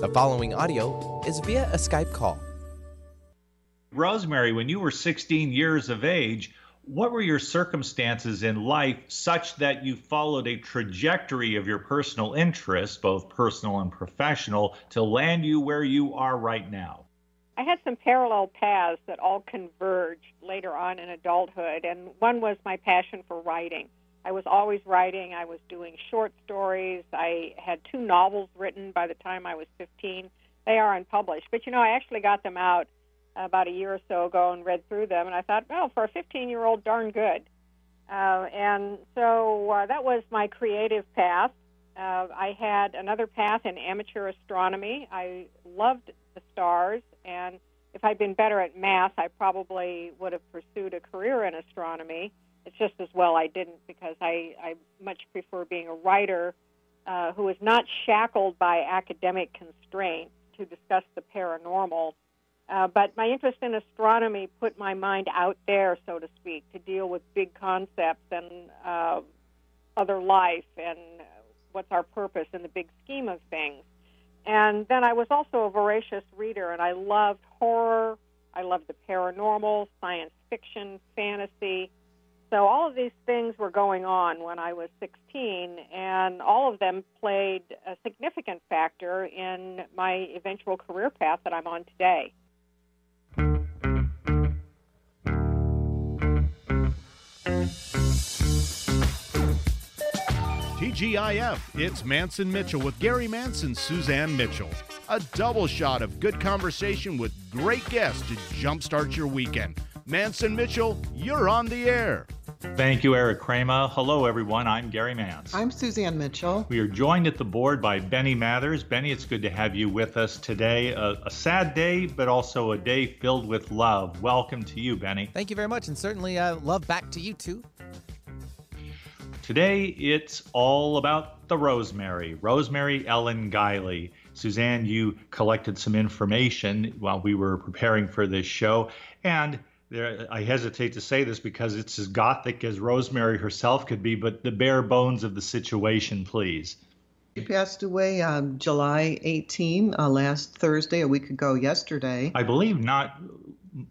The following audio is via a Skype call. Rosemary, when you were 16 years of age, what were your circumstances in life such that you followed a trajectory of your personal interests, both personal and professional, to land you where you are right now? I had some parallel paths that all converged later on in adulthood, and one was my passion for writing. I was always writing. I was doing short stories. I had two novels written by the time I was 15. They are unpublished, but you know, I actually got them out about a year or so ago and read through them, and I thought, well, for a 15 year old, darn good. Uh, and so uh, that was my creative path. Uh, I had another path in amateur astronomy. I loved the stars, and if I'd been better at math, I probably would have pursued a career in astronomy. It's just as well I didn't because I, I much prefer being a writer uh, who is not shackled by academic constraints to discuss the paranormal. Uh, but my interest in astronomy put my mind out there, so to speak, to deal with big concepts and uh, other life and what's our purpose in the big scheme of things. And then I was also a voracious reader, and I loved horror. I loved the paranormal, science fiction, fantasy. So all of these things were going on when I was 16, and all of them played a significant factor in my eventual career path that I'm on today. TGIF, it's Mantz and Mitchell with Gary Manson, Suzanne Mitchell. A double shot of good conversation with great guests to jumpstart your weekend. Mantz and Mitchell, you're on the air. Thank you, Eric Kramer. Hello, everyone. I'm Gary Mantz. I'm Suzanne Mitchell. We are joined at the board by Benny Mathers. Benny, it's good to have you with us today. A, a, sad day, but also a day filled with love. Welcome to you, Benny. Thank you very much, and certainly uh, love back to you too. Today, it's all about the Rosemary, Rosemary Ellen Guiley. Suzanne, you collected some information while we were preparing for this show, and there, I hesitate to say this because it's as gothic as Rosemary herself could be, but the bare bones of the situation, please. She passed away on July 18, uh, last Thursday, a week ago yesterday. I believe not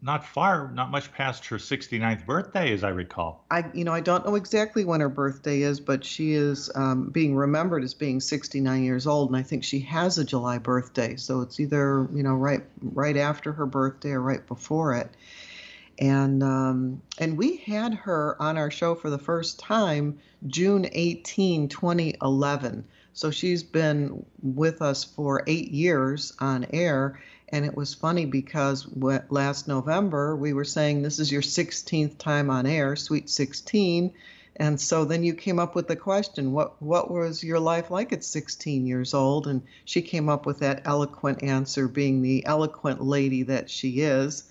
not far, not much past her 69th birthday, as I recall. I, you know, I don't know exactly when her birthday is, but she is um, being remembered as being 69 years old, and I think she has a July birthday. So it's either, you know, right, right after her birthday or right before it. And um, and we had her on our show for the first time June 18, 2011. So she's been with us for eight years on air and it was funny because last November we were saying this is your 16th time on air, Sweet 16. And so then you came up with the question, what what was your life like at 16 years old? And she came up with that eloquent answer, being the eloquent lady that she is.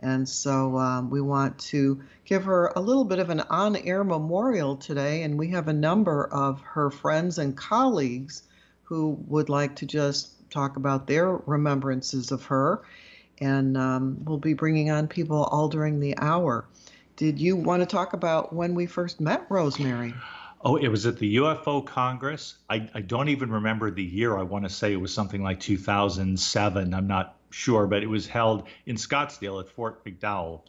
And so um, we want to give her a little bit of an on-air memorial today, and we have a number of her friends and colleagues who would like to just talk about their remembrances of her. And um, we'll be bringing on people all during the hour. Did you want to talk about when we first met Rosemary? Oh, it was at the UFO Congress. I, I don't even remember the year. I want to say it was something like 2007. I'm not sure, but it was held in Scottsdale at Fort McDowell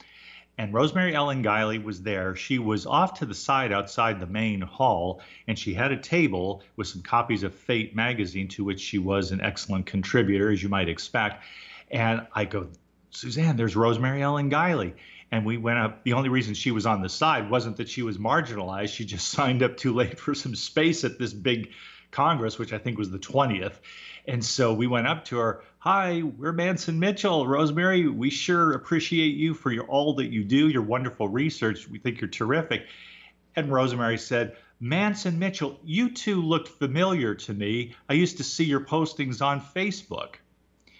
and Rosemary Ellen Guiley was there. She was off to the side outside the main hall, and she had a table with some copies of Fate magazine, to which she was an excellent contributor, as you might expect. And I go, Suzanne, there's Rosemary Ellen Guiley. And we went up. The only reason she was on the side wasn't that she was marginalized. She just signed up too late for some space at this big Congress, which I think was the 20th. And so we went up to her. Hi, we're Mantz and Mitchell. Rosemary, we sure appreciate you for your, all that you do, your wonderful research. We think you're terrific. And Rosemary said, Mantz and Mitchell, you two looked familiar to me. I used to see your postings on Facebook.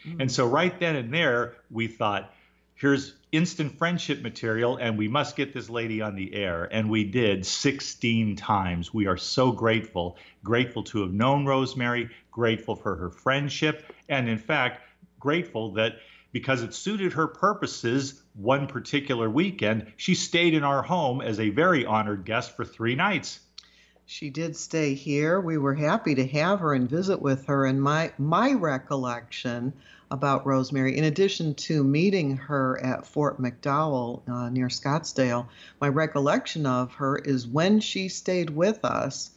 Mm. And so right then and there, we thought, here's instant friendship material and we must get this lady on the air and we did 16 times we are so grateful grateful to have known rosemary grateful for her friendship and in fact grateful that because it suited her purposes one particular weekend she stayed in our home as a very honored guest for three nights She did stay here. We were happy to have her and visit with her. And my my recollection about Rosemary, in addition to meeting her at Fort McDowell uh, near Scottsdale, my recollection of her is when she stayed with us,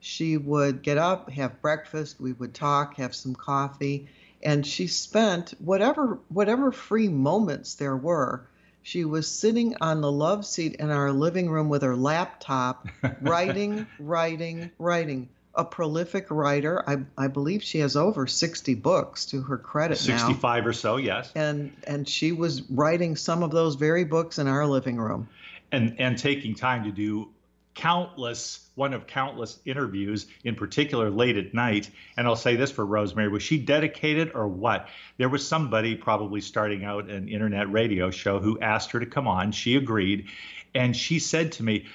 she would get up, have breakfast, we would talk, have some coffee, and she spent whatever whatever free moments there were. She was sitting on the love seat in our living room with her laptop, writing, writing, writing a prolific writer. I, I believe she has over 60 books to her credit 65 now. or so, yes. And and she was writing some of those very books in our living room. And and taking time to do countless one of countless interviews in particular late at night and i'll say this for rosemary was she dedicated or what there was somebody probably starting out an internet radio show who asked her to come on she agreed and she said to me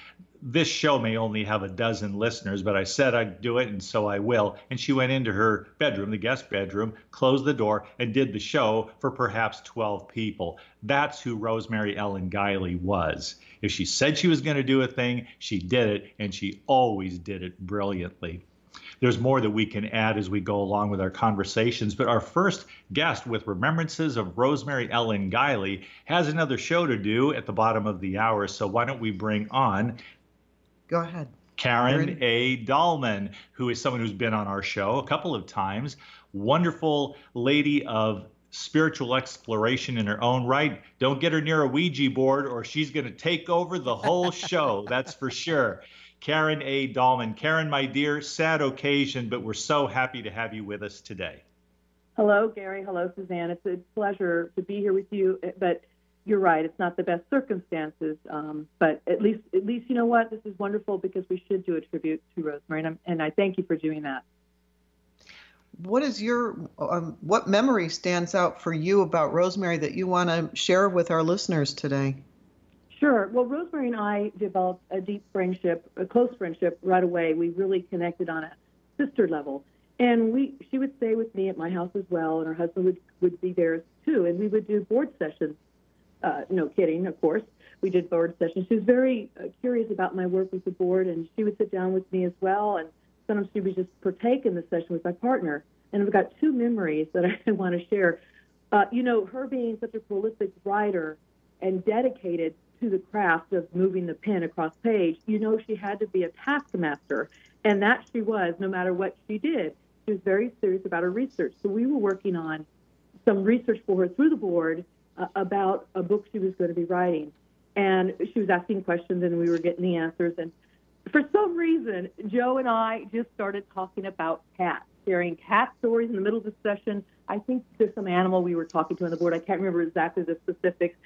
this show may only have a dozen listeners, but I said I'd do it, and so I will. And she went into her bedroom, the guest bedroom, closed the door, and did the show for perhaps 12 people. That's who Rosemary Ellen Guiley was. If she said she was going to do a thing, she did it, and she always did it brilliantly. There's more that we can add as we go along with our conversations, but our first guest with remembrances of Rosemary Ellen Guiley has another show to do at the bottom of the hour. So why don't we bring on Go ahead. Karen A. Dahlman, who is someone who's been on our show a couple of times, wonderful lady of spiritual exploration in her own right. Don't get her near a Ouija board or she's going to take over the whole show, that's for sure. Karen A. Dahlman. Karen, my dear, sad occasion, but we're so happy to have you with us today. Hello, Gary. Hello, Suzanne. It's a pleasure to be here with you. But you're right; it's not the best circumstances, um, but at least, at least you know what? This is wonderful because we should do a tribute to Rosemary, and, and i thank you for doing that. What is your um, what memory stands out for you about Rosemary that you want to share with our listeners today? Sure. Well, Rosemary and I developed a deep friendship, a close friendship right away. We really connected on a sister level. And we, she would stay with me at my house as well, and her husband would, would be there too. And we would do board sessions uh, no kidding, of course. We did board sessions. She was very uh, curious about my work with the board, and she would sit down with me as well. And sometimes she would just partake in the session with my partner. And I've got two memories that I want to share. Uh, you know, her being such a prolific writer and dedicated to the craft of moving the pen across page, you know, she had to be a taskmaster, and that she was, no matter what she did. She was very serious about her research. So we were working on some research for her through the board uh, about a book she was going to be writing. And she was asking questions, and we were getting the answers. And for some reason, Joe and I just started talking about cats, sharing cat stories in the middle of the session. I think there's some animal we were talking to on the board. I can't remember exactly the specifics.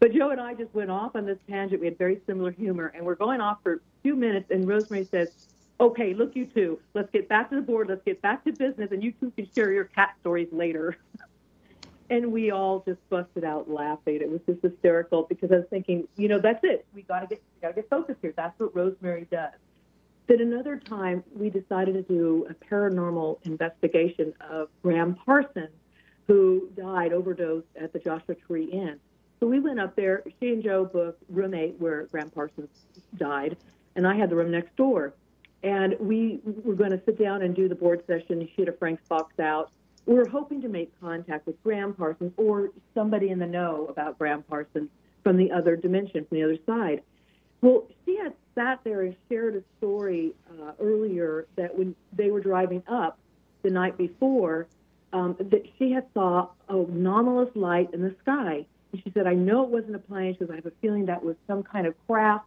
But Joe and I just went off on this tangent. We had very similar humor, and we're going off for a few minutes. And Rosemary says, Okay, look, you two, let's get back to the board. Let's get back to business, and you two can share your cat stories later. and we all just busted out laughing. It was just hysterical because I was thinking, you know, that's it. We got to get we got to get focused here. That's what Rosemary does. Then another time, we decided to do a paranormal investigation of Gram Parsons, who died overdosed at the Joshua Tree Inn. So we went up there. She and Joe booked room eight where Gram Parsons died, and I had the room next door. And we were going to sit down and do the board session. She had a Frank's box out we were hoping to make contact with Gram Parsons or somebody in the know about Gram Parsons from the other dimension, from the other side. Well, she had sat there and shared a story uh, earlier that when they were driving up the night before, um, that she had saw a anomalous light in the sky. And she said, I know it wasn't a plane. She I have a feeling that was some kind of craft.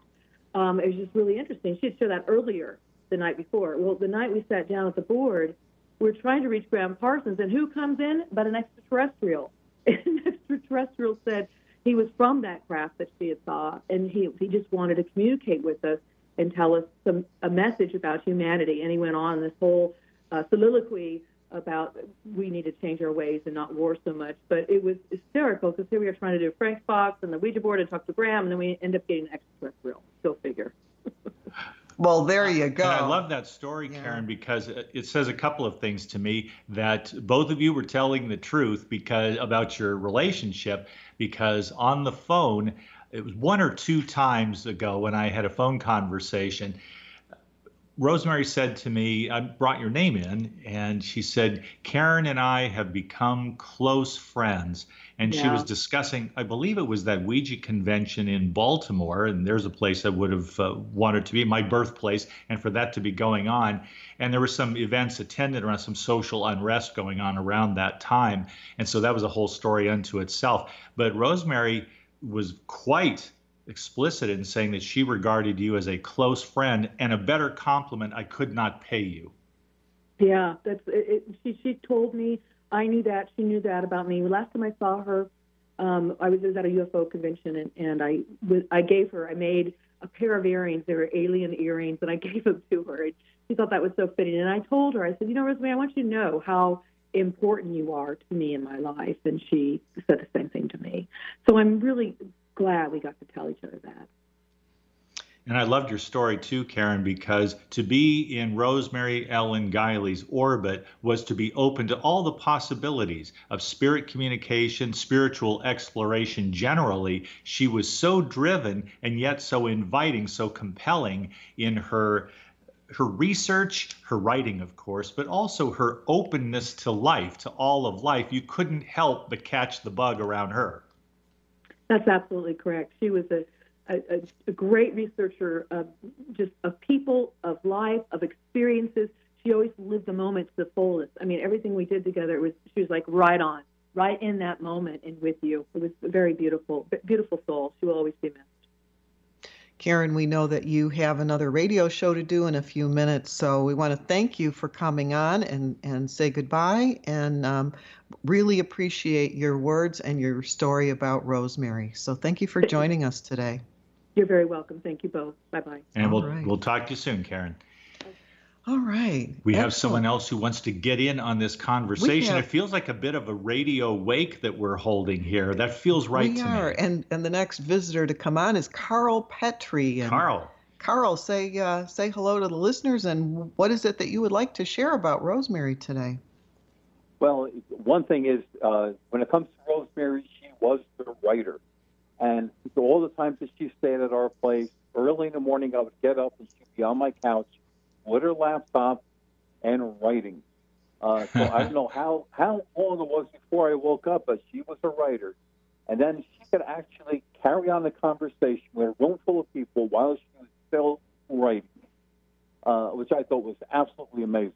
Um, it was just really interesting. She had shared that earlier the night before. Well, the night we sat down at the board, we're trying to reach Gram Parsons, and who comes in but an extraterrestrial? an extraterrestrial said he was from that craft that she had saw, and he he just wanted to communicate with us and tell us some a message about humanity. And he went on this whole uh, soliloquy about we need to change our ways and not war so much. But it was hysterical because here we are trying to do Frank's box and the Ouija board and talk to Gram, and then we end up getting an extraterrestrial. Go figure. Well, there you go. And I love that story, yeah. Karen, because it says a couple of things to me that both of you were telling the truth because about your relationship. Because on the phone, it was one or two times ago when I had a phone conversation. Rosemary said to me, I brought your name in, and she said, Karen and I have become close friends. And yeah. she was discussing, I believe it was that Ouija convention in Baltimore, and there's a place I would have uh, wanted to be, my birthplace, and for that to be going on. And there were some events attended around some social unrest going on around that time. And so that was a whole story unto itself. But Rosemary was quite explicit in saying that she regarded you as a close friend and a better compliment I could not pay you. Yeah, that's it, she. She told me I knew that she knew that about me. Last time I saw her, um, I was, was at a UFO convention and, and I I gave her I made a pair of earrings. They were alien earrings, and I gave them to her. And she thought that was so fitting. And I told her, I said, you know, Rosemary, I want you to know how important you are to me in my life. And she said the same thing to me. So I'm really glad we got to tell each other that. And I loved your story too, Karen, because to be in Rosemary Ellen Guiley's orbit was to be open to all the possibilities of spirit communication, spiritual exploration generally. She was so driven and yet so inviting, so compelling in her her research, her writing, of course, but also her openness to life, to all of life. You couldn't help but catch the bug around her. That's absolutely correct. She was a, a, a great researcher of just of people, of life, of experiences. She always lived the moment to the fullest. I mean, everything we did together was she was like right on, right in that moment and with you. It was a very beautiful, beautiful soul. She will always be missed. Karen, we know that you have another radio show to do in a few minutes, so we want to thank you for coming on and, and say goodbye and um, really appreciate your words and your story about Rosemary. So thank you for joining us today. You're very welcome. Thank you both. Bye bye. And we'll, right. we'll talk to you soon, Karen. All right. We Excellent. have someone else who wants to get in on this conversation. Have, it feels like a bit of a radio wake that we're holding here. That feels right we to are. me. And and the next visitor to come on is Carl Petrie. And Carl. Carl, say uh, say hello to the listeners and what is it that you would like to share about Rosemary today? Well, one thing is uh, when it comes to Rosemary, she was the writer, and all the times that she stayed at our place, early in the morning, I would get up and she'd be on my couch with her laptop and writing. Uh, so I don't know how, how long it was before I woke up, but she was a writer. And then she could actually carry on the conversation with a room full of people while she was still writing, uh, which I thought was absolutely amazing.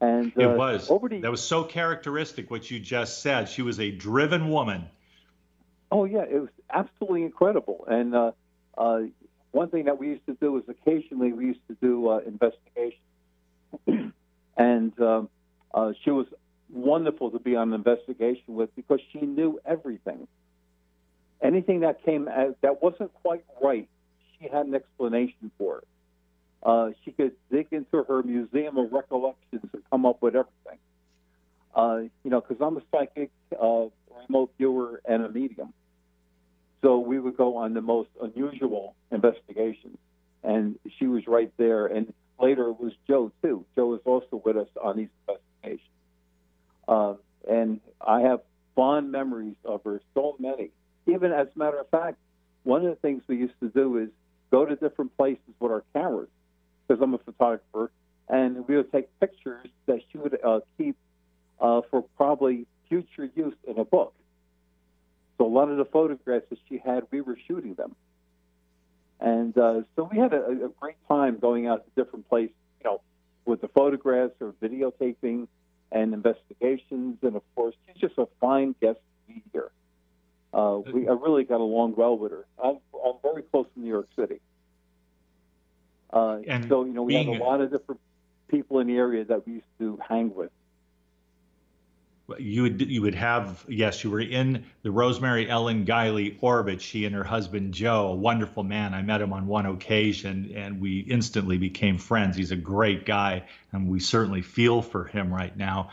And uh, it was. That was so characteristic what you just said. She was a driven woman. Oh yeah, it was absolutely incredible. And uh, uh, one thing that we used to do is occasionally we used to do uh, investigations, and um, uh, she was wonderful to be on an investigation with because she knew everything. Anything that came out that wasn't quite right, she had an explanation for it. Uh, she could dig into her museum of recollections and come up with everything. Uh, you know, because I'm a psychic, uh, remote viewer, and a medium. So we would go on the most unusual investigations, and she was right there. And later it was Joe too. Joe was also with us on these investigations, uh, and I have fond memories of her. So many. Even as a matter of fact, one of the things we used to do is go to different places with our cameras, because I'm a photographer, and we would take pictures that she would uh, keep uh, for probably future use in a book. So a lot of the photographs that she had, we were shooting them. And uh, so we had a, a great time going out to different places, you know, with the photographs or videotaping and investigations. And of course, she's just a fine guest to be here. Uh, we, I really got along well with her. I'm, I'm very close to New York City. Uh, and so, you know, we have a lot of different people in the area that we used to hang with you would you would have yes you were in the rosemary ellen guiley orbit she and her husband joe a wonderful man. I met him on one occasion and we instantly became friends. He's a great guy and we certainly feel for him right now.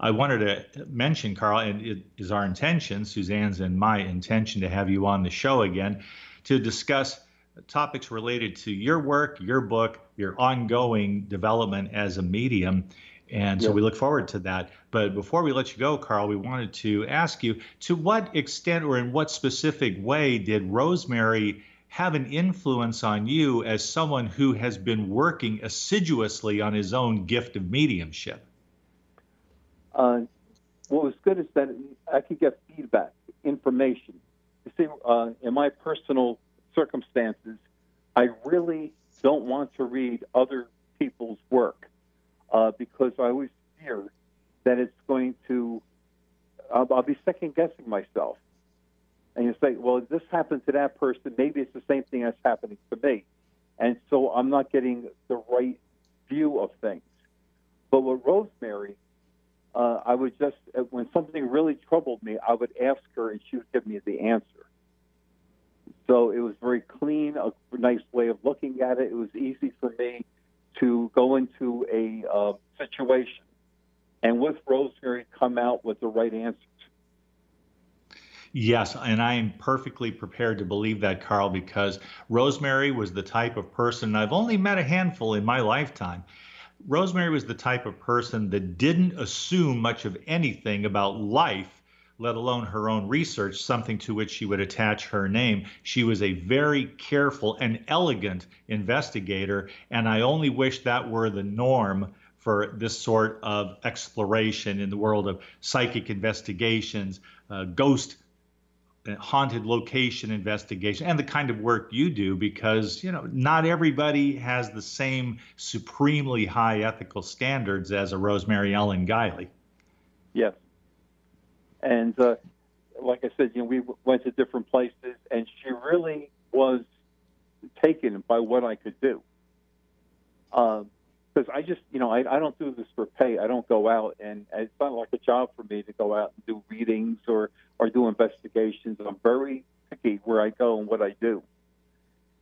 I wanted to mention carl and it is our intention suzanne's and my intention to have you on the show again to discuss topics related to your work your book your ongoing development as a medium and so we look forward to that. But before we let you go, Carl, we wanted to ask you to what extent or in what specific way did Rosemary have an influence on you as someone who has been working assiduously on his own gift of mediumship? Uh, what was good is that I could get feedback, information. You see, uh, in my personal circumstances, I really don't want to read other people's work uh, because I always fear that it's going to, I'll, I'll be second guessing myself. And you say, well, if this happened to that person. Maybe it's the same thing that's happening to me. And so I'm not getting the right view of things. But with Rosemary, uh, I would just, uh, when something really troubled me, I would ask her and she would give me the answer. So it was very clean, a nice way of looking at it. It was easy for me to go into a uh, situation and with Rosemary come out with the right answers. Yes, and I am perfectly prepared to believe that, Carl, because Rosemary was the type of person, I've only met a handful in my lifetime. Rosemary was the type of person that didn't assume much of anything about life, let alone her own research, something to which she would attach her name. She was a very careful and elegant investigator, and I only wish that were the norm for this sort of exploration in the world of psychic investigations, uh, ghost haunted location investigation and the kind of work you do because you know not everybody has the same supremely high ethical standards as a rosemary ellen guiley yes and uh, like i said you know we went to different places and she really was taken by what i could do because um, i just you know I, I don't do this for pay i don't go out and it's not like a job for me to go out and do readings or or do investigations. I'm very picky where I go and what I do.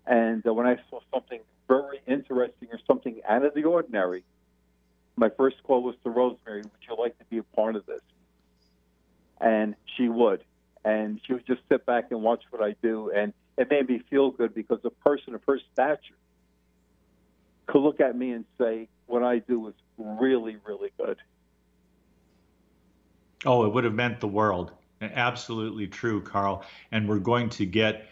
And uh, when I saw something very interesting or something out of the ordinary, my first call was to Rosemary, would you like to be a part of this? And she would. And she would just sit back and watch what I do. And it made me feel good because a person of her stature could look at me and say, what I do is really, really good. Oh, it would have meant the world. Absolutely true, Carl. And we're going to get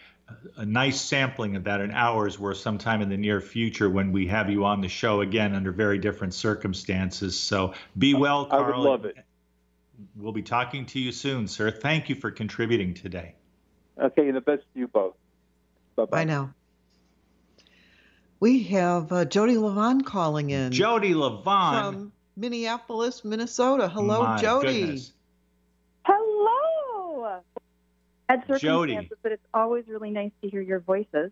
a nice sampling of that in hours worth sometime in the near future when we have you on the show again under very different circumstances. So be well, Carl. I would love it. We'll be talking to you soon, sir. Thank you for contributing today. Okay, and the best to you both. Bye bye now. We have uh, Jody Livon calling in. Jody Livon from Minneapolis, Minnesota. Hello, My Jody. Goodness. Hello. at circumstances, but it's always really nice to hear your voices.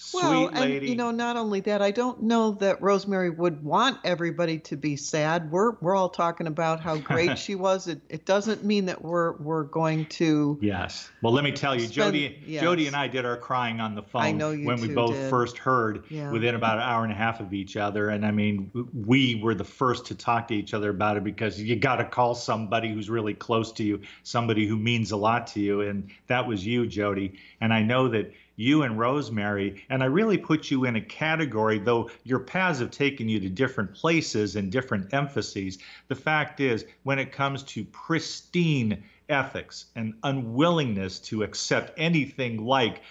Sweet well, lady. and you know, not only that, I don't know that Rosemary would want everybody to be sad. We're we're all talking about how great she was. It it doesn't mean that we're we're going to. Yes. Well, let me tell you, spend, Jody yes. Jody and I did our crying on the phone I know you when we both did. first heard yeah. within about an hour and a half of each other. And I mean, we were the first to talk to each other about it because you got to call somebody who's really close to you, somebody who means a lot to you, and that was you, Jody. And I know that you and Rosemary, and I really put you in a category, though your paths have taken you to different places and different emphases. The fact is, when it comes to pristine ethics and unwillingness to accept anything like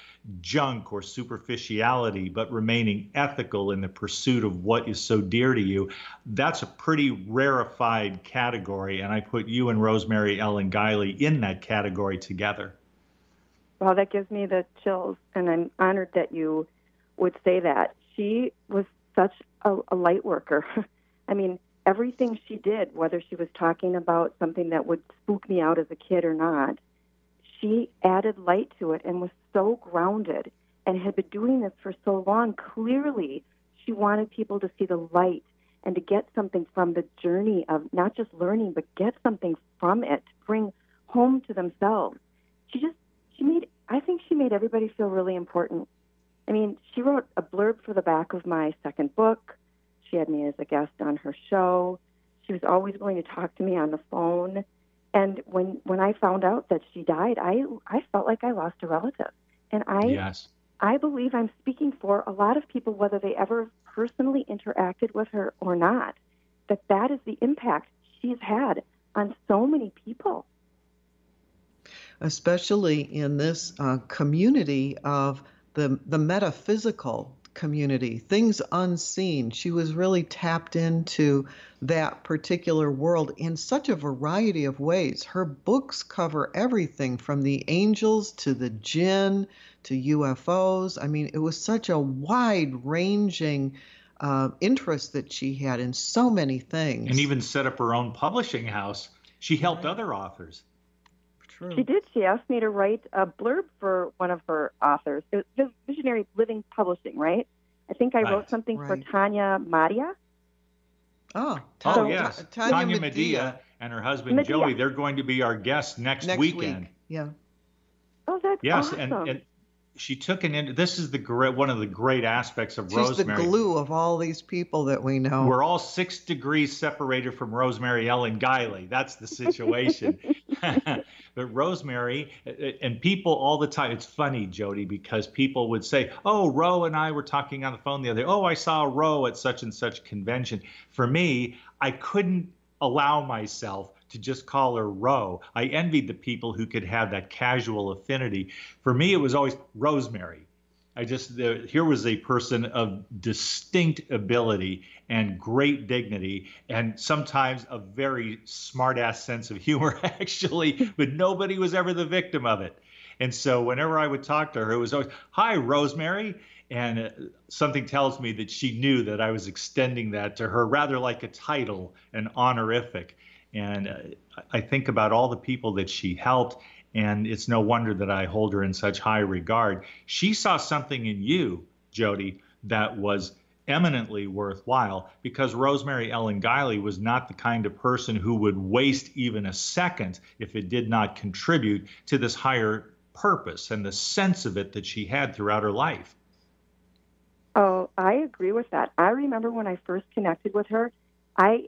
junk or superficiality, but remaining ethical in the pursuit of what is so dear to you, that's a pretty rarefied category. And I put you and Rosemary Ellen Guiley in that category together. Well, that gives me the chills, and I'm honored that you would say that. She was such a, a light worker. I mean, everything she did, whether she was talking about something that would spook me out as a kid or not, she added light to it and was so grounded and had been doing this for so long. Clearly, she wanted people to see the light and to get something from the journey of not just learning, but get something from it, to bring home to themselves. She just she made I think she made everybody feel really important. I mean, she wrote a blurb for the back of my second book. She had me as a guest on her show. She was always willing to talk to me on the phone. And when when I found out that she died, I I felt like I lost a relative. And I yes. I believe I'm speaking for a lot of people whether they ever personally interacted with her or not. That that is the impact she's had on so many people especially in this uh, community of the the metaphysical community, things unseen. She was really tapped into that particular world in such a variety of ways. Her books cover everything from the angels to the jinn to UFOs. I mean, it was such a wide ranging uh, interest that she had in so many things. And even set up her own publishing house. She helped right. other authors. True. She did. She asked me to write a blurb for one of her authors. It was Visionary Living Publishing, right? I think I right. wrote something right. for Tonya Madia. Ah, oh, oh yes, Tanya, Tonya Madia and her husband Madia. Joey. They're going to be our guests next, next weekend. Week. Yeah. Oh, that's yes, awesome. and, and she took an in, this is the great one of the great aspects of Rosemary. She's Rosemary. the glue of all these people that we know. We're all six degrees separated from Rosemary Ellen Guiley. That's the situation. but Rosemary and people all the time. It's funny, Jody, because people would say, "Oh, Ro and I were talking on the phone the other. day. Oh, I saw Ro at such and such convention." For me, I couldn't allow myself to just call her Ro. I envied the people who could have that casual affinity. For me, it was always Rosemary. I just uh, here was a person of distinct ability and great dignity, and sometimes a very smart-ass sense of humor, actually. But nobody was ever the victim of it. And so whenever I would talk to her, it was always, "Hi, Rosemary." And uh, something tells me that she knew that I was extending that to her rather like a title, an honorific. And uh, I think about all the people that she helped, and it's no wonder that I hold her in such high regard. She saw something in you, Jody, that was eminently worthwhile because Rosemary Ellen Guiley was not the kind of person who would waste even a second if it did not contribute to this higher purpose and the sense of it that she had throughout her life. Oh, I agree with that. I remember when I first connected with her, I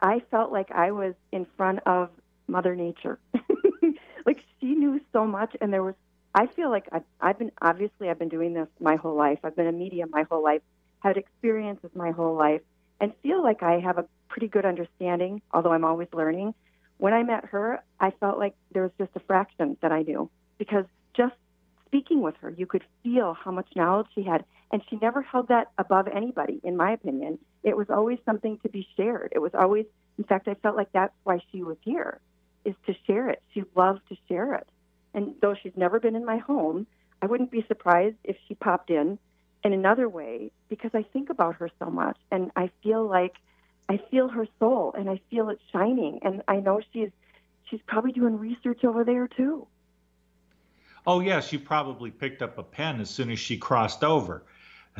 I felt like I was in front of Mother Nature. like she knew so much, and there was. I feel like I've, I've been obviously I've been doing this my whole life. I've been a medium my whole life, had experiences my whole life, and feel like I have a pretty good understanding. Although I'm always learning. When I met her, I felt like there was just a fraction that I knew because just speaking with her, you could feel how much knowledge she had, and she never held that above anybody, in my opinion it was always something to be shared. It was always, in fact, I felt like that's why she was here, is to share it. She loved to share it. And though she's never been in my home, I wouldn't be surprised if she popped in in another way because I think about her so much and I feel like I feel her soul and I feel it shining and I know she's she's probably doing research over there too. Oh yes, she probably picked up a pen as soon as she crossed over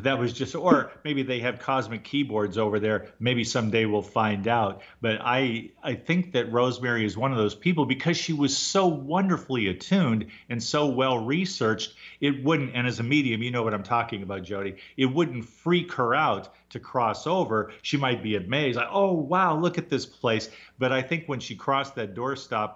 that was just or maybe they have cosmic keyboards over there. Maybe someday we'll find out. But i i think that rosemary is one of those people because she was so wonderfully attuned and so well researched it wouldn't and as a medium you know what i'm talking about jody it wouldn't freak her out to cross over. She might be amazed like oh wow look at this place. But i think when she crossed that doorstop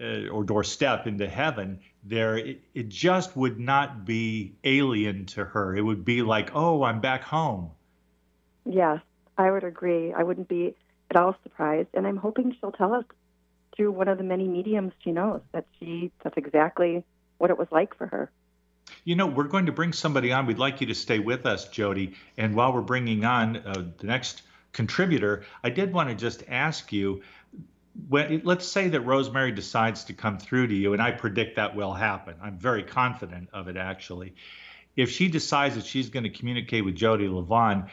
uh, or doorstep into heaven there it, it just would not be alien to her. It would be like oh i'm back home. Yes i would agree. I wouldn't be at all surprised. And i'm hoping she'll tell us through one of the many mediums she knows that she that's exactly what it was like for her. You know, we're going to bring somebody on. We'd like you to stay with us, Jody. And while we're bringing on uh, the next contributor, I did want to just ask you when let's say that Rosemary decides to come through to you, and I predict that will happen. I'm very confident of it actually. If she decides that she's going to communicate with Jody Livon,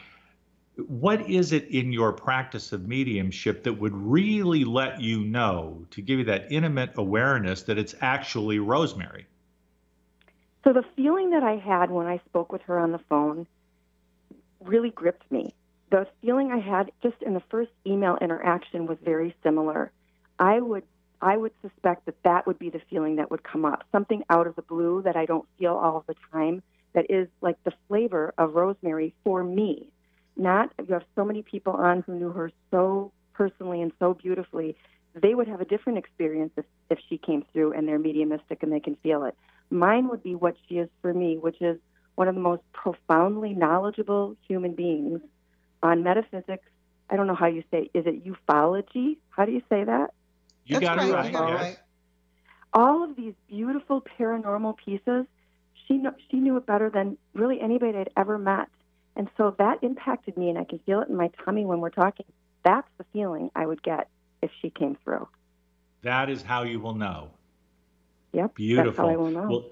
what is it in your practice of mediumship that would really let you know to give you that intimate awareness that it's actually Rosemary? So the feeling that I had when I spoke with her on the phone really gripped me the feeling I had just in the first email interaction was very similar. I would I would suspect that that would be the feeling that would come up, something out of the blue that I don't feel all the time that is like the flavor of rosemary for me. Not you have so many people on who knew her so personally and so beautifully. They would have a different experience if, if she came through and they're mediumistic and they can feel it. Mine would be what she is for me, which is one of the most profoundly knowledgeable human beings on metaphysics. I don't know how you say. Is it ufology? How do you say that? You That's got right, it right. Got yes. right. All of these beautiful paranormal pieces. she kn- she knew it better than really anybody I'd ever met. And so that impacted me, and I can feel it in my tummy when we're talking. That's the feeling I would get if she came through. That is how you will know. Yep. Beautiful. That's how I will know. Well,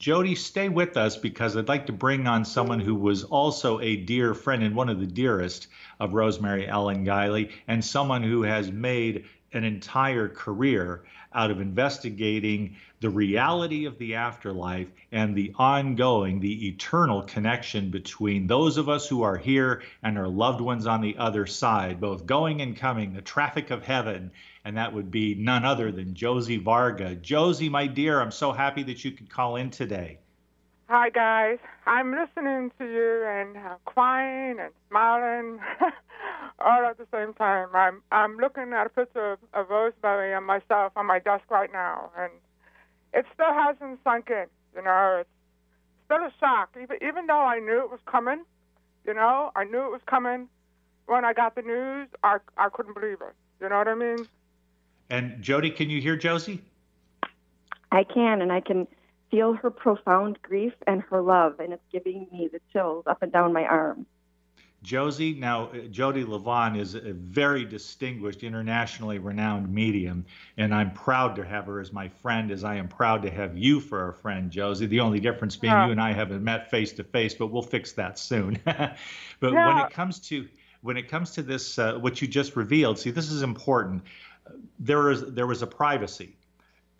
Jody, stay with us because I'd like to bring on someone who was also a dear friend and one of the dearest of Rosemary Ellen Guiley, and someone who has made an entire career out of investigating the reality of the afterlife and the ongoing, the eternal connection between those of us who are here and our loved ones on the other side, both going and coming, the traffic of heaven. And that would be none other than Josie Varga. Josie, my dear, I'm so happy that you could call in today. Hi, guys. I'm listening to you and uh, crying and smiling all at the same time. I'm I'm looking at a picture of, of Rosemary and myself on my desk right now, and it still hasn't sunk in. You know, it's still a shock. Even even though I knew it was coming, you know, I knew it was coming. When I got the news, I I couldn't believe it. You know what I mean? And Jody, can you hear Josie? I can, and I can feel her profound grief and her love, and it's giving me the chills up and down my arm. Josie, now uh, Jody Livon is a very distinguished, internationally renowned medium, and I'm proud to have her as my friend, as I am proud to have you for a friend, Josie. The only difference being Yeah. you and I haven't met face to face, but we'll fix that soon. but when it comes to when it comes to this, uh, what you just revealed, see, this is important. There is there was a privacy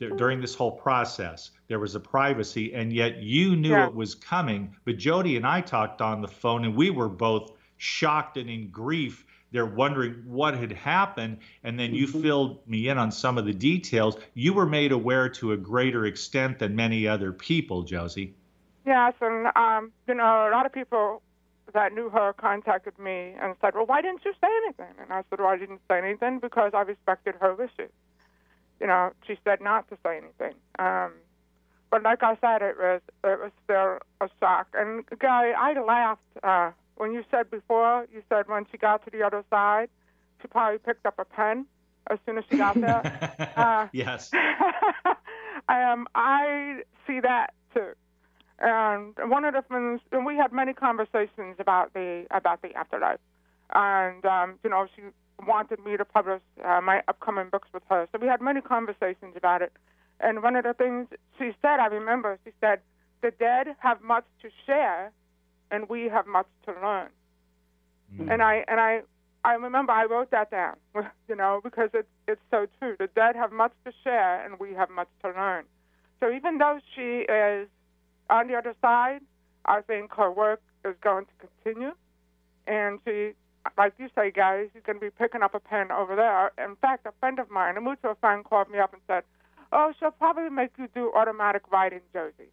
there, during this whole process. There was a privacy, and yet you knew Yeah. it was coming. But Jody and I talked on the phone, and we were both shocked and in grief. They're wondering what had happened, and then you filled me in on some of the details. You were made aware to a greater extent than many other people, Josie. Yes, and um, you know, a lot of people that knew her contacted me and said, "Well, why didn't you say anything?" And I said, "Well, I didn't say anything because I respected her wishes." You know, she said not to say anything. Um, but like I said, it was it was still a shock. And Gary, I laughed uh, when you said before. You said when she got to the other side, she probably picked up a pen as soon as she got there. Uh, yes. um, I see that too. And one of the things, and we had many conversations about the about the afterlife, and um, you know, she wanted me to publish uh, my upcoming books with her. So we had many conversations about it. And one of the things she said, I remember, she said, "The dead have much to share, and we have much to learn." And I and I I remember I wrote that down, you know, because it's it's so true. The dead have much to share, and we have much to learn. So even though she is on the other side, I think her work is going to continue, and she, like you say, guys, she's going to be picking up a pen over there. In fact, a friend of mine, a mutual friend, called me up and said, "Oh, she'll probably make you do automatic writing, Josie."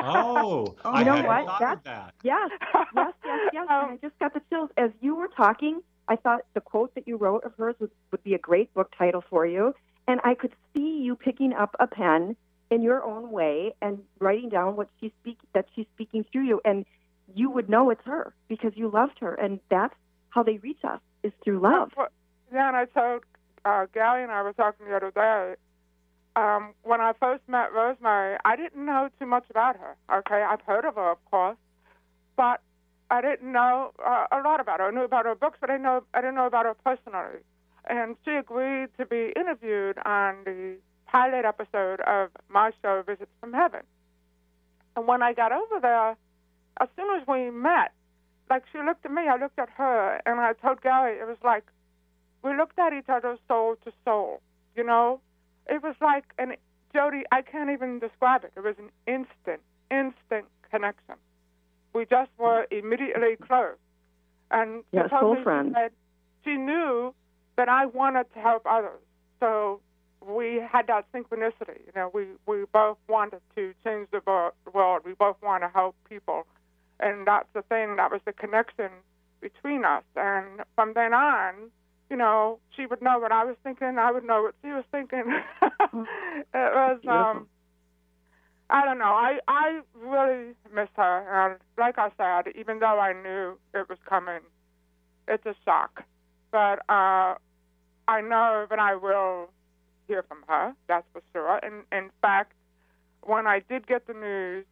Oh, Oh, I you know what? thought of that. Yes, yes, yes, yes. and I Um, just got the chills as you were talking. I thought the quote that you wrote of hers would, would be a great book title for you, and I could see you picking up a pen in your own way and writing down what she's speak that she's speaking through you, and you would know it's her because you loved her, and that's how they reach us is through love. Yeah, and I told uh, Gally and I were talking the other day. Um, when I first met Rosemary, I didn't know too much about her. Okay, I've heard of her, of course, but I didn't know uh, a lot about her. I knew about her books, but I know I didn't know about her personally. And she agreed to be interviewed on the pilot episode of my show, Visits from Heaven. And when I got over there, as soon as we met, like she looked at me, I looked at her, and I told Gary, it was like we looked at each other soul to soul. You know, it was like an Jody. I can't even describe it. It was an instant, instant connection. We just were immediately close. And she Yeah, soul she said she knew that I wanted to help others. So we had that synchronicity. You know, we we both wanted to change the world. We both want to help people, and that's the thing. That was the connection between us. And from then on, you know, she would know what I was thinking. I would know what she was thinking. it was um. I don't know. I I really miss her, and like I said, even though I knew it was coming, it's a shock. But uh, I know that I will hear from her. That's for sure. And in fact, when I did get the news,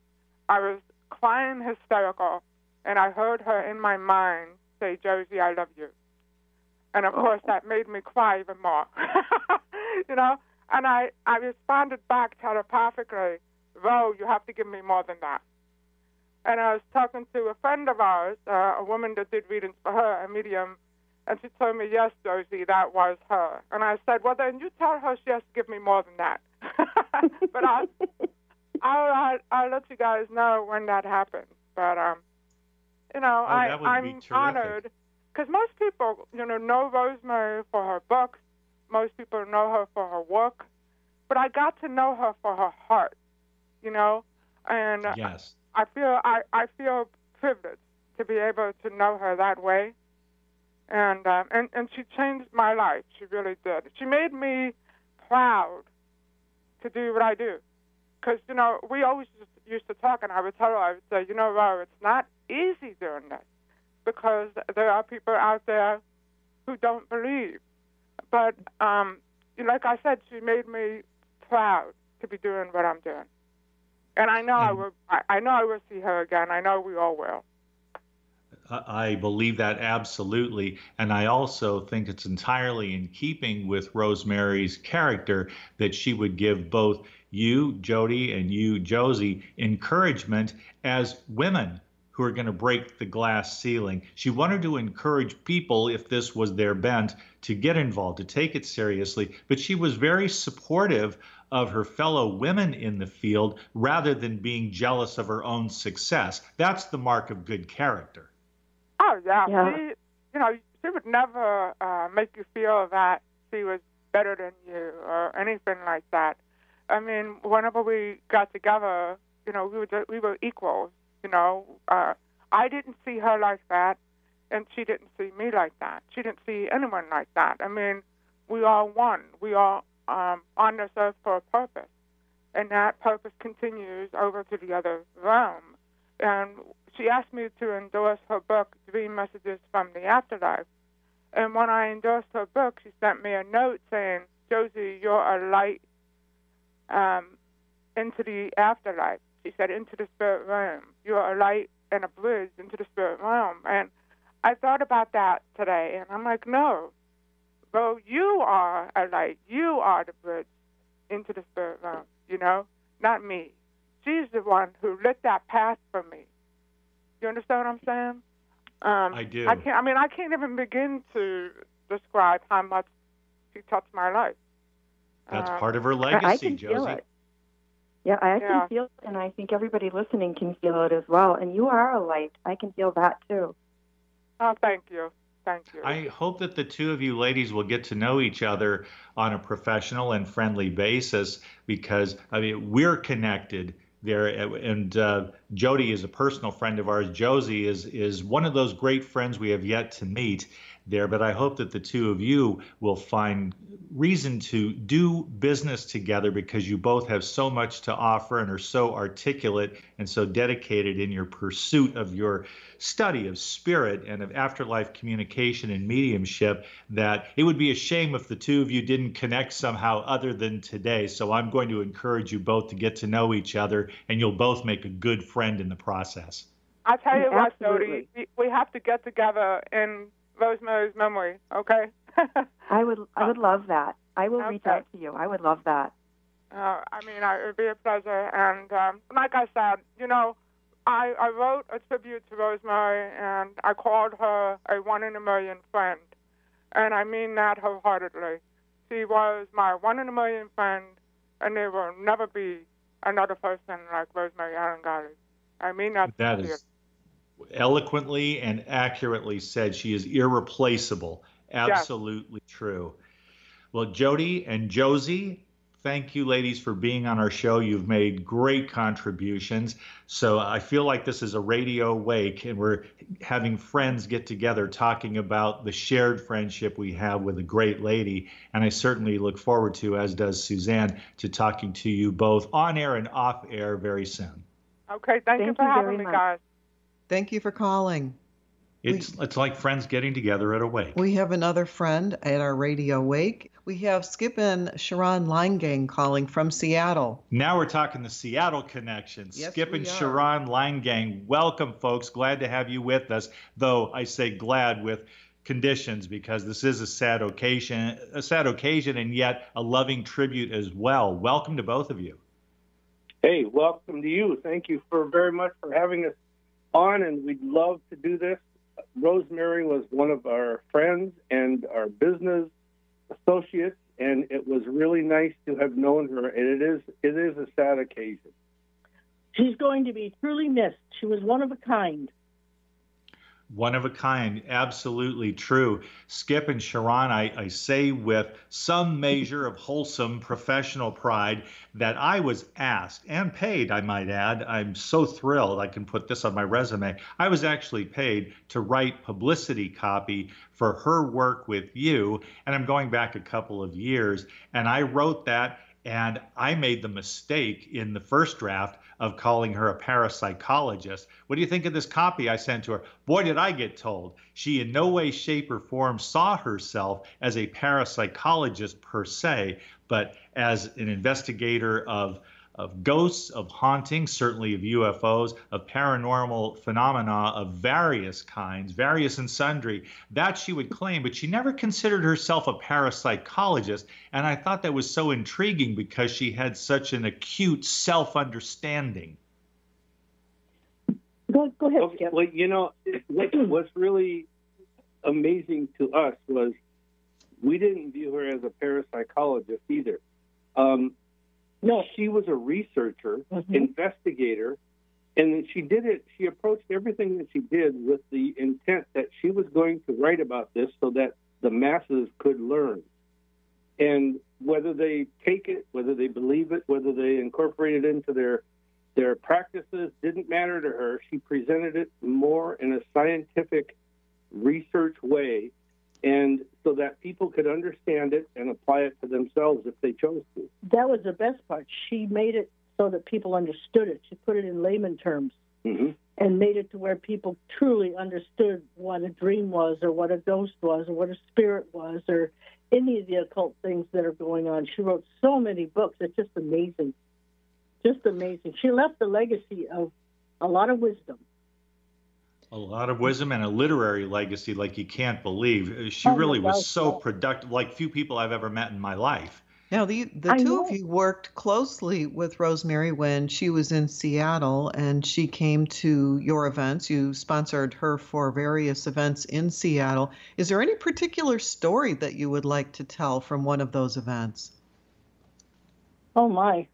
I was crying hysterical, and I heard her in my mind say, Josie, I love you. And of course, that made me cry even more. you know? And I, I responded back telepathically, Ro, you have to give me more than that. And I was talking to a friend of ours, uh, a woman that did readings for her, a medium, and she told me, yes, Josie, that was her. And I said, well, then you tell her she has to give me more than that. but I'll, I'll, I'll, let you guys know when that happens. But, um, you know, Oh, I, I'm honored because most people, you know, know Rosemary for her books. Most people know her for her work. But I got to know her for her heart, you know, and uh, Yes. I feel I, I feel privileged to be able to know her that way, and um, and and she changed my life. She really did. She made me proud to do what I do, because you know we always used- to talk, and I would tell her I would say, you know, Ro, it's not easy doing this, because there are people out there who don't believe, but um, like I said, she made me proud to be doing what I'm doing. And I know I will. I, I know I will see her again. I know we all will. I I believe that absolutely. And I also think it's entirely in keeping with Rosemary's character that she would give both you, Jody, and you, Josie, encouragement as women who are going to break the glass ceiling. She wanted to encourage people, if this was their bent, to get involved, to take it seriously. But she was very supportive of her fellow women in the field rather than being jealous of her own success. That's the mark of good character. Oh yeah. Yeah. She, you know, she would never uh, make you feel that she was better than you or anything like that. I mean, whenever we got together, you know, we were we were equals. You know, uh, I didn't see her like that, and she didn't see me like that. She didn't see anyone like that. I mean, we are one. We are um, on this earth for a purpose, and that purpose continues over to the other realm. And she asked me to endorse her book, Dream Messages from the Afterlife. And when I endorsed her book, she sent me a note saying, Josie, you're a light um, into the afterlife. She said, into the spirit realm. You're a light and a bridge into the spirit realm. And I thought about that today, and I'm like, no, bro, you are a light. You are the bridge into the spirit realm, you know, not me. She's the one who lit that path for me. You understand what I'm saying? Um, I do. I can't. I mean, I can't even begin to describe how much she touched my life. That's Uh, part of her legacy, I can Josie. feel it. Yeah, I Yeah. can feel it, and I think everybody listening can feel it as well. And you are a light. I can feel that too. Oh, thank you, thank you. I hope that the two of you ladies will get to know each other on a professional and friendly basis because I mean we're connected there and uh, Jody is a personal friend of ours. Josie is is one of those great friends we have yet to meet there, but I hope that the two of you will find reason to do business together because you both have so much to offer and are so articulate and so dedicated in your pursuit of your study of spirit and of afterlife communication and mediumship that it would be a shame if the two of you didn't connect somehow other than today. So I'm going to encourage you both to get to know each other and you'll both make a good friend in the process. I tell you what, Jody, we, we have to get together in Rosemary's memory, okay? I would, I would love that. I will reach out to you. I would love that. Uh, I mean, I, it would be a pleasure. And um, like I said, you know, I, I wrote a tribute to Rosemary, and I called her a one in a million friend. And I mean that wholeheartedly. She was my one in a million friend, and there will never be another person like Rosemary Ellen Guiley. I mean that. That sincerely. is eloquently and accurately said. She is irreplaceable. Absolutely true. Well, Jody and Josie, thank you, ladies, for being on our show. You've made great contributions. So I feel like this is a radio wake, and we're having friends get together talking about the shared friendship we have with a great lady. And I certainly look forward to, as does Suzanne, to talking to you both on air and off air very soon. Okay, thank, you for you having me, much. guys. Thank you for calling. It's it's like friends getting together at a wake. We have another friend at our radio wake. We have Skip and Sharon Leingang calling from Seattle. Now we're talking the Seattle connection. Yes, Skip and are. Sharon Leingang, welcome, folks. Glad to have you with us. Though I say glad with conditions because this is a sad occasion, a sad occasion, and yet a loving tribute as well. Welcome to both of you. Hey, welcome to you. Thank you for very much for having us on, and we'd love to do this. Rosemary was one of our friends and our business associates, and it was really nice to have known her. And it is it is a sad occasion. She's going to be truly missed. She was one of a kind. One of a kind, absolutely true. Skip and Sharon, I, I say with some measure of wholesome professional pride that I was asked and paid, I might add. I'm so thrilled I can put this on my resume. I was actually paid to write publicity copy for her work with you. And I'm going back a couple of years. And I wrote that and I made the mistake in the first draft of calling her a parapsychologist. What do you think of this copy I sent to her? Boy, did I get told. She in no way, shape, or form saw herself as a parapsychologist per se, but as an investigator of of ghosts, of hauntings, certainly of UFOs, of paranormal phenomena of various kinds, various and sundry, that she would claim, but she never considered herself a parapsychologist. And I thought that was so intriguing because she had such an acute self understanding. Go, go ahead, Okay, well, you know, what, what's really amazing to us was we didn't view her as a parapsychologist either. Um, No. she was a researcher, Mhm. investigator, and then she did it. She approached everything that she did with the intent that she was going to write about this so that the masses could learn. And whether they take it, whether they believe it, whether they incorporate it into their their practices didn't matter to her. She presented it more in a scientific research way and so that people could understand it and apply it to themselves if they chose to. That was the best part. She made it so that people understood it. She put it in layman terms Mm-hmm. and made it to where people truly understood what a dream was or what a ghost was or what a spirit was or any of the occult things that are going on. She wrote so many books. It's just amazing. Just amazing. She left a legacy of a lot of wisdom. A lot of wisdom and a literary legacy like you can't believe. Uh, she Oh, really was so productive, like few people I've ever met in my life. Now, the the I two know. of you worked closely with Rosemary when she was in Seattle and she came to your events. You sponsored her for various events in Seattle. Is there any particular story that you would like to tell from one of those events? Oh my!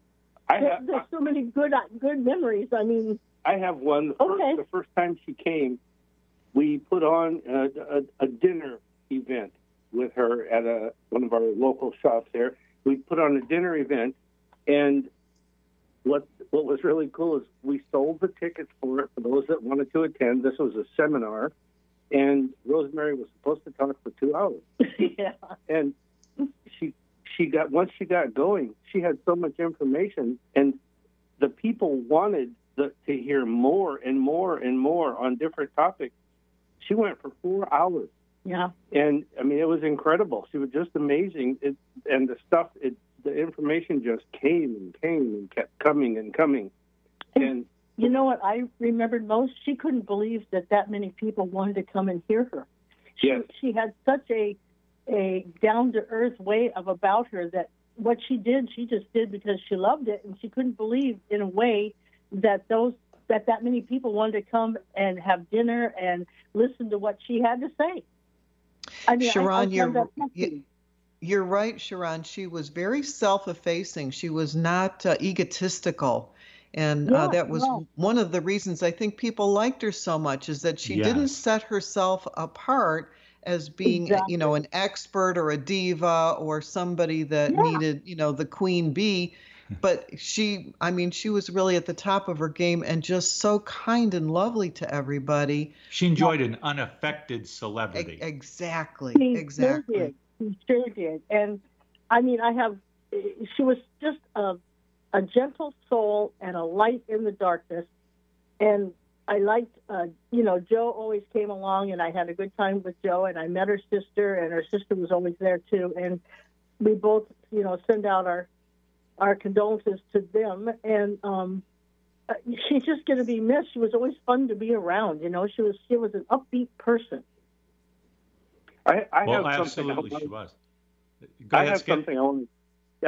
I There, have, there's so many good good memories. I mean, I have one. The first, Okay. the first time she came, we put on a, a, a dinner event with her at a, one of our local shops there. We put on a dinner event, and what what was really cool is we sold the tickets for it for those that wanted to attend. This was a seminar, and Rosemary was supposed to talk for two hours yeah. and she she got once she got going, she had so much information, and the people wanted the, to hear more and more and more on different topics. She went for four hours, Yeah. and I mean it was incredible. She was just amazing, it, and the stuff, it, the information just came and came and kept coming and coming, and You know what I remembered most? She couldn't believe that that many people wanted to come and hear her. She, Yes. she had such a a down to earth way of about her that what she did, she just did because she loved it, and she couldn't believe in a way that those that that many people wanted to come and have dinner and listen to what she had to say. I mean, I- I Sharon, you're you, fascinating. you're right, Sharon. She was very self-effacing. She was not uh, egotistical. And uh, that was no. one of the reasons I think people liked her so much is that she didn't set herself apart as being, you know, an expert or a diva or somebody that Yeah. needed, you know, the queen bee. But she, I mean, she was really at the top of her game and just so kind and lovely to everybody. She enjoyed an unaffected E- celebrity. exactly, He exactly. Sure did. He sure did. And I mean, I have. She was just a a gentle soul and a light in the darkness. And I liked, uh, you know, Joe always came along, and I had a good time with Joe. And I met her sister, and her sister was always there too. And we both, you know, send out our our condolences to them. And um, uh, she's just going to be missed. She was always fun to be around. You know, she was she was an upbeat person. I, I well, have absolutely, something. she was. Go I ahead, have Skip. something I want.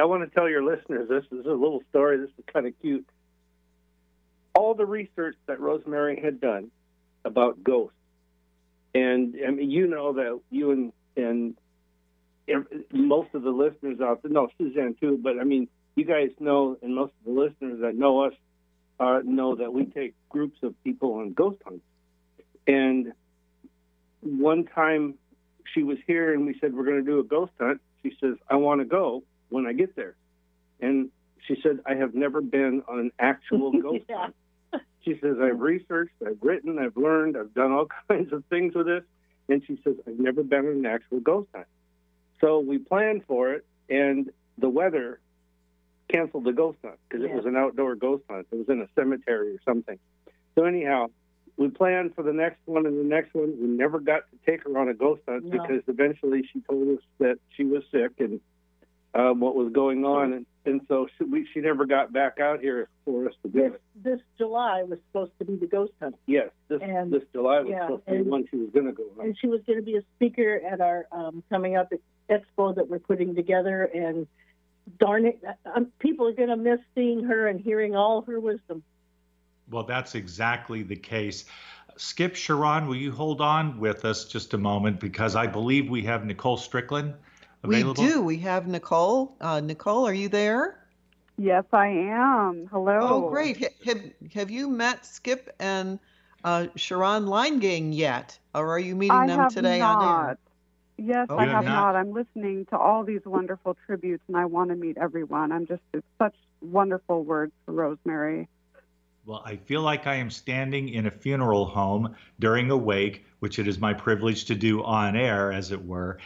I want to tell your listeners. This is a little story. This is kind of cute. All the research that Rosemary had done about ghosts, and I mean, you know that you and and most of the listeners out there, no, Suzanne too, but I mean, you guys know, and most of the listeners that know us uh, know that we take groups of people on ghost hunts. And one time she was here and we said, We're going to do a ghost hunt. She says, I want to go when I get there. And she said, I have never been on an actual ghost Yeah. hunt. She says, I've researched, I've written, I've learned, I've done all kinds of things with this. And she says, I've never been on an actual ghost hunt. So we planned for it, and the weather canceled the ghost hunt because it was an outdoor ghost hunt. It was in a cemetery or something. So, anyhow, we planned for the next one and the next one. We never got to take her on a ghost hunt No. because eventually she told us that she was sick and um, what was going on, and, and so she, we, she never got back out here for us to do This it. this July was supposed to be the ghost hunt, Yes, this And- this July was yeah, supposed to be one she was going to go on. and she was going to be a speaker at our um, coming up expo that we're putting together. And darn it, um, people are going to miss seeing her and hearing all her wisdom. Well, that's exactly the case. Skip Sharon, will you hold on with us just a moment because I believe we have Nicole Strickland available. We do. We have Nicole. Uh, Nicole, are you there? Yes, I am. Hello. Oh, great. Ha- Have, have you met Skip and uh, Sharon Leingang yet? Or are you meeting I them today not. on air? Yes, Oh, I have have not. not? I'm listening to all these wonderful tributes, and I want to meet everyone. I'm just it's such wonderful words for Rosemary. Well, I feel like I am standing in a funeral home during a wake, which it is my privilege to do on air, as it were.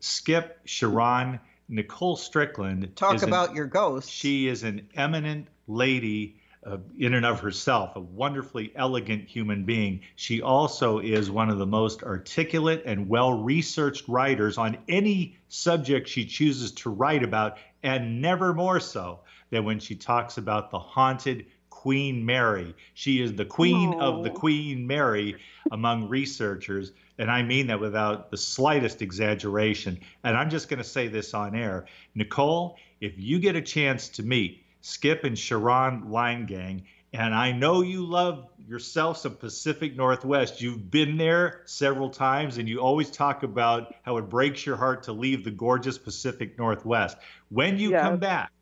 Skip, Sharon, Nicole Strickland. Talk is an- about your ghost. She is an eminent lady uh, in and of herself, a wonderfully elegant human being. She also is one of the most articulate and well researched writers on any subject she chooses to write about, and never more so than when she talks about the haunted Queen Mary. She is the queen of the. Queen Mary among researchers. And I mean that without the slightest exaggeration. And I'm just going to say this on air. Nicole, if you get a chance to meet Skip and Sharon Leingang, and I know you love yourself some Pacific Northwest. You've been there several times, and you always talk about how it breaks your heart to leave the gorgeous Pacific Northwest. When you come back,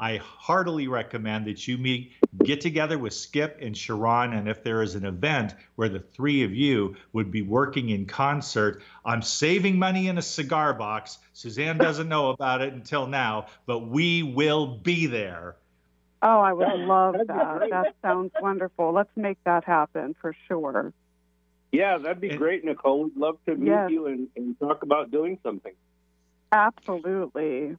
I heartily recommend that you meet, get together with Skip and Sharon, and if there is an event where the three of you would be working in concert, I'm saving money in a cigar box. Suzanne doesn't know about it until now, but we will be there. Oh, I would love that'd that. sounds wonderful. Let's make that happen for sure. Yeah, that'd be great, Nicole. We'd love to meet Yes. you and, and talk about doing something. Absolutely.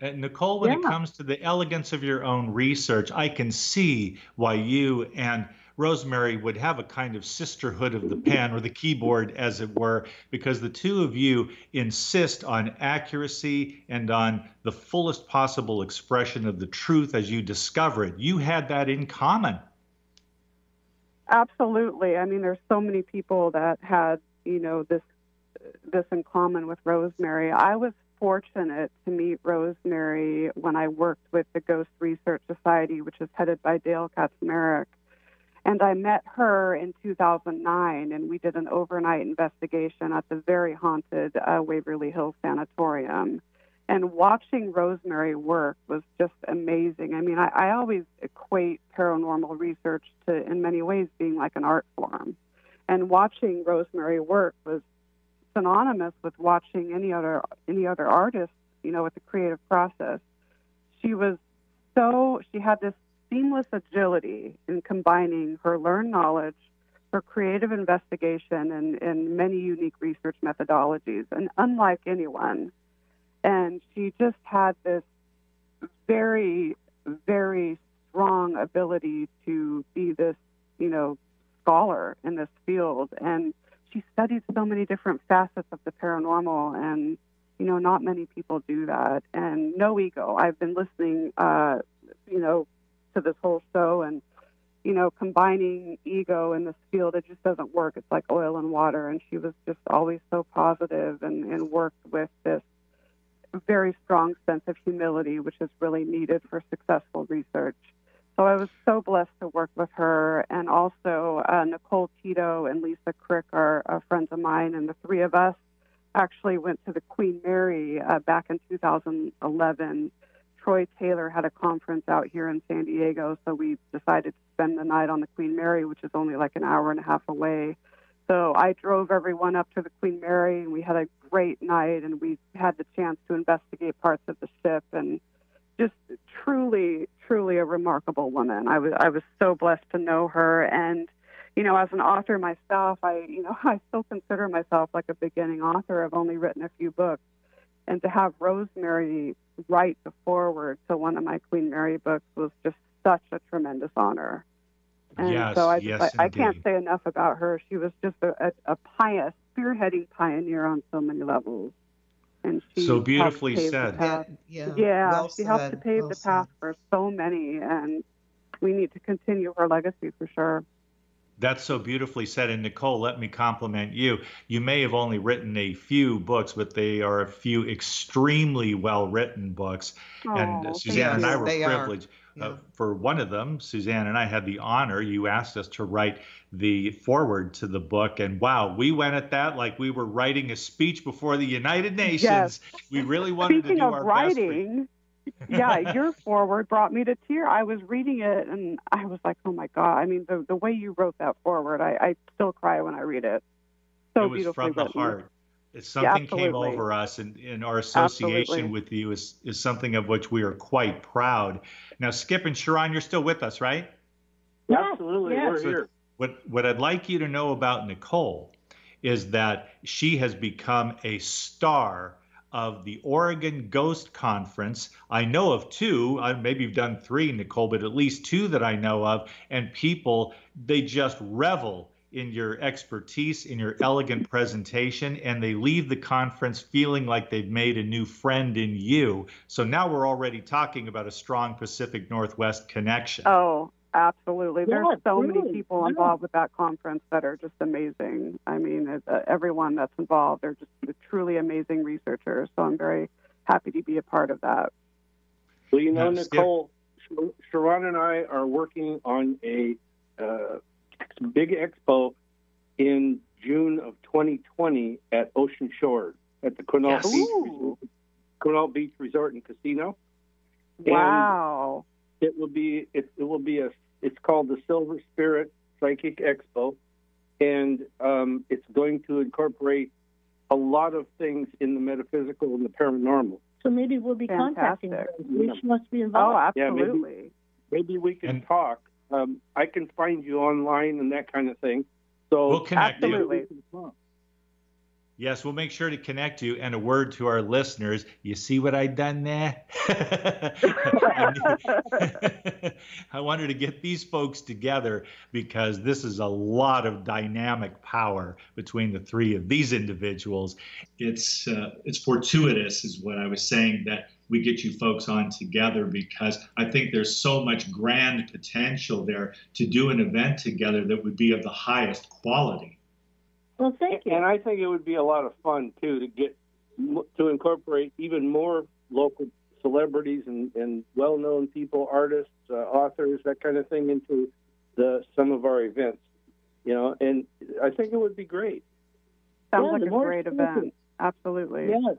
And Nicole, when it comes to the elegance of your own research, I can see why you and Rosemary would have a kind of sisterhood of the pen or the keyboard, as it were, because the two of you insist on accuracy and on the fullest possible expression of the truth as you discover it. You had that in common. Absolutely. I mean, there's so many people that had, you know, this this in common with Rosemary. I was fortunate to meet Rosemary when I worked with the Ghost Research Society, which is headed by Dale Kaczmarek. And I met her in 2009, and we did an overnight investigation at the very haunted uh, Waverly Hills Sanatorium. And watching Rosemary work was just amazing. I mean, I, I always equate paranormal research to, in many ways, being like an art form. And watching Rosemary work was synonymous with watching any other any other artist, you know, with the creative process. She was so she had this seamless agility in combining her learned knowledge, her creative investigation, and, and many unique research methodologies, and unlike anyone. And she just had this very, very strong ability to be this, you know, scholar in this field, and she studied so many different facets of the paranormal, and you know, not many people do that. And no ego. I've been listening, uh, you know, to this whole show, and you know, combining ego in this field, it just doesn't work. It's like oil and water. And she was just always so positive and, and worked with this very strong sense of humility, which is really needed for successful research. So I was so blessed to work with her, and also uh, Nicole Tito and Lisa Crick are, friends of mine, and the three of us actually went to the Queen Mary uh, back in 2011. Troy Taylor had a conference out here in San Diego, so we decided to spend the night on the Queen Mary, which is only like an hour and a half away. So I drove everyone up to the Queen Mary, and we had a great night, and we had the chance to investigate parts of the ship, and just truly, truly a remarkable woman. I was I was so blessed to know her, and you know, as an author myself, I you know I still consider myself like a beginning author. I've only written a few books, and to have Rosemary write the foreword to one of my Queen Mary books was just such a tremendous honor. And yes, so I, yes, I, I can't say enough about her. She was just a, a, a pioneer, spearheading pioneer on so many levels. And she So helped beautifully pave the said. path. Yeah. Yeah, well she helped to pave well the said. path for so many, and we need to continue her legacy for sure. That's so beautifully said. And Nicole, let me compliment you. You may have only written a few books, but they are a few extremely well written books. and uh, Suzanne and I were they privileged. Yeah. Uh, for one of them, Suzanne and I had the honor. You asked us to write the foreword to the book, and wow, we went at that like we were writing a speech before the United Nations. Yes. We really wanted Speaking to do of our best. For you. writing, yeah, your forward brought me to tear. I was reading it and I was like, oh my god! I mean, the the way you wrote that forward, I, I still cry when I read it. So it was from the written. heart. It's something came over us, and, and our association Absolutely. with you is, is something of which we are quite proud. Now, Skip and Sharon, you're still with us, right? Absolutely, yes. we're So here. What what I'd like you to know about Nicole is that she has become a star of the Oregon Ghost Conference. I know of two, uh, maybe you've done three, Nicole, but at least two that I know of. And people, they just revel in your expertise, in your elegant presentation, and they leave the conference feeling like they've made a new friend in you. So now we're already talking about a strong Pacific Northwest connection. Oh, absolutely. There's Yeah, so really. many people Yeah. involved with that conference that are just amazing. I mean, uh, everyone that's involved, they're just truly amazing researchers. So I'm very happy to be a part of that. Well, you know, Now, Nicole, Sh- Sharon and I are working on a uh, big expo in June of 2020 at Ocean Shores at the Quinault Yes. Beach, Ooh. Quinault Beach Resort and Casino. And Wow. It will be it, it will be a it's called the Silver Spirit Psychic Expo, and um, it's going to incorporate a lot of things in the metaphysical and the paranormal. So maybe we'll be contacting her. Fantastic. We must be Oh, involved. Yeah, maybe- absolutely. Maybe we can And- talk. Um, I can find you online and that kind of thing. So We'll connect you. Absolutely. we can talk. Yes, we'll make sure to connect you. And a word to our listeners. You see what I done there? I wanted to get these folks together because this is a lot of dynamic power between the three of these individuals. It's uh, it's fortuitous, is what I was saying, that we get you folks on together because I think there's so much grand potential there to do an event together that would be of the highest quality. Well, thank you. And I think it would be a lot of fun too to get to incorporate even more local celebrities and, and well-known people, artists, uh, authors, that kind of thing into the some of our events. You know, and I think it would be great. Sounds Yeah, like a great experience. event. Absolutely. Yes.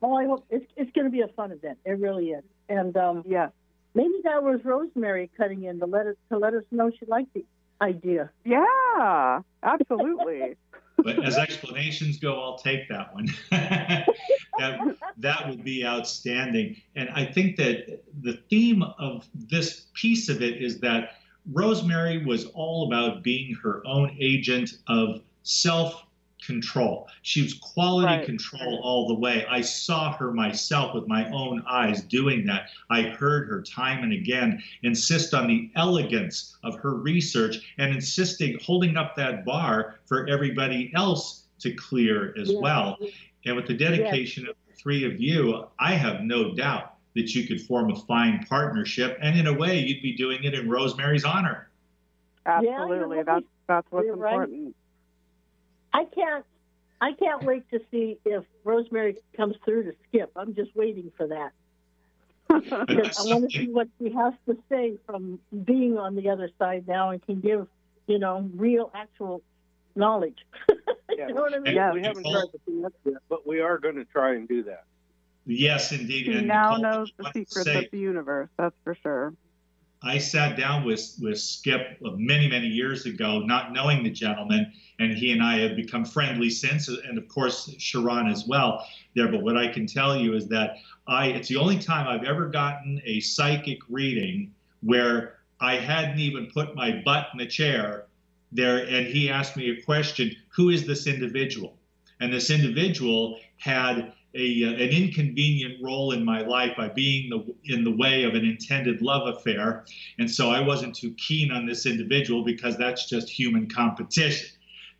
Well, I hope it's it's going to be a fun event. It really is. And um, Yes. maybe that was Rosemary cutting in to let us to let us know she liked the idea. Yeah. Absolutely. But as explanations go, I'll take that one. that, that would be outstanding. And I think that the theme of this piece of it is that Rosemary was all about being her own agent of self control. She was quality Right. control all the way. I saw her myself with my own eyes doing that. I heard her time and again insist on the elegance of her research and insisting, holding up that bar for everybody else to clear as Yeah. well. And with the dedication of the three of you, I have no doubt that you could form a fine partnership. And in a way, you'd be doing it in Rosemary's honor. Absolutely. you're that's that's what's you're right. Important. I can't. I can't wait to see if Rosemary comes through to Skip. I'm just waiting for that. I want to see what she has to say from being on the other side now and can give, you know, real, actual knowledge. Yeah. you know what I mean? yeah, We haven't tried to do that yet, but we are going to try and do that. Yes, indeed. She And now Nicole, knows the secrets of the universe. That's for sure. I sat down with with Skip uh, many many years ago, not knowing the gentleman, and he and I have become friendly since, and of course Sharon as well. There, but what I can tell you is that I it's the only time I've ever gotten a psychic reading where I hadn't even put my butt in the chair there, and he asked me a question: Who is this individual? And this individual had a, uh, an inconvenient role in my life by being the, in the way of an intended love affair. And so I wasn't too keen on this individual because that's just human competition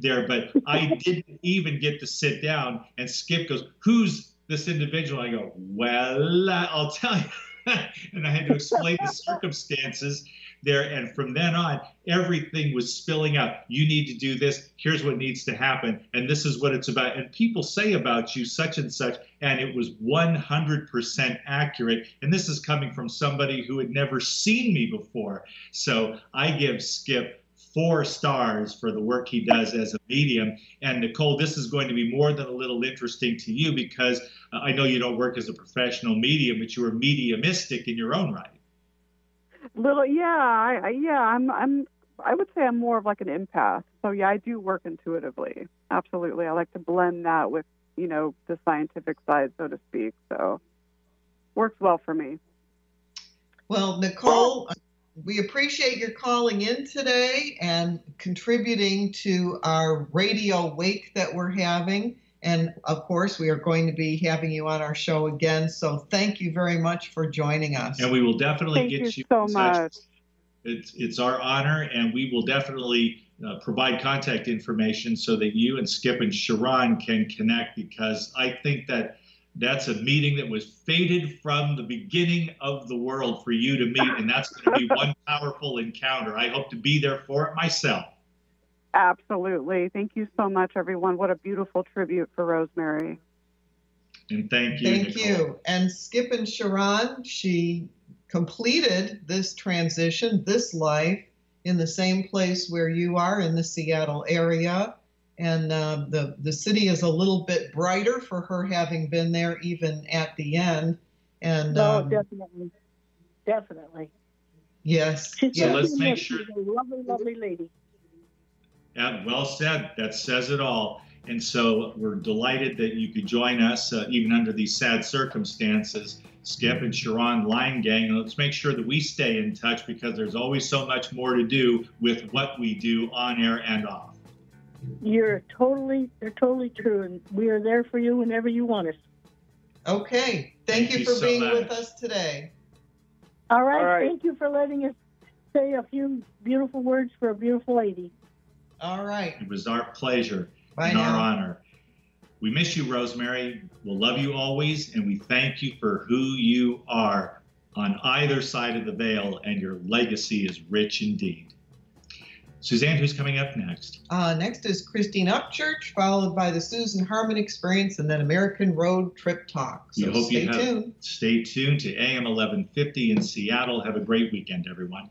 there. But I didn't even get to sit down and Skip goes, Who's this individual? I go, Well, I'll tell you. and I had to explain the circumstances there. And from then on, everything was spilling out. You need to do this. Here's what needs to happen. And this is what it's about. And people say about you such and such. And it was 100% accurate. And this is coming from somebody who had never seen me before. So I give Skip four stars for the work he does as a medium. And Nicole, this is going to be more than a little interesting to you because uh, I know you don't work as a professional medium, but you are mediumistic in your own right. Little, yeah, I, I yeah, I'm, I'm, I would say I'm more of like an empath. So yeah, I do work intuitively. Absolutely, I like to blend that with, you know, the scientific side, so to speak. So works well for me. Well, Nicole, we appreciate your calling in today and contributing to our radio wake that we're having. And of course, we are going to be having you on our show again. So thank you very much for joining us. And we will definitely Thank get you you, so in touch. much. It's, it's our honor, and we will definitely uh, provide contact information so that you and Skip and Sharon can connect because I think that that's a meeting that was fated from the beginning of the world for you to meet, and that's going to be one powerful encounter. I hope to be there for it myself. Absolutely. Thank you so much, everyone. What a beautiful tribute for Rosemary. And thank you. Thank Nicole. you. And Skip and Sharon, she completed this transition, this life, in the same place where you are in the Seattle area. And uh, the the city is a little bit brighter for her having been there, even at the end. And No, um, definitely, definitely. yes, She's So let's make she's sure- a lovely, lovely lady. Yeah, well said. That says it all. And so we're delighted that you could join us, uh, even under these sad circumstances. Skip and Sharon Leingang. And let's make sure that we stay in touch because there's always so much more to do with what we do on air and off. You're totally, you're totally true, and we are there for you whenever you want us. Okay. Thank, Thank you you for so being with us today. All right, All right. thank you for letting us say a few beautiful words for a beautiful lady. All right. It was our pleasure Bye and our honor. We miss you, Rosemary. We'll love you always, and we thank you for who you are on either side of the veil, and your legacy is rich indeed. Suzanne, who's coming up next? Uh, next is Christine Upchurch, followed by the Susan Harmon Experience, and then American Road Trip Talk. So we hope stay you have, tuned. Stay tuned to AM 1150 in Seattle. Have a great weekend, everyone.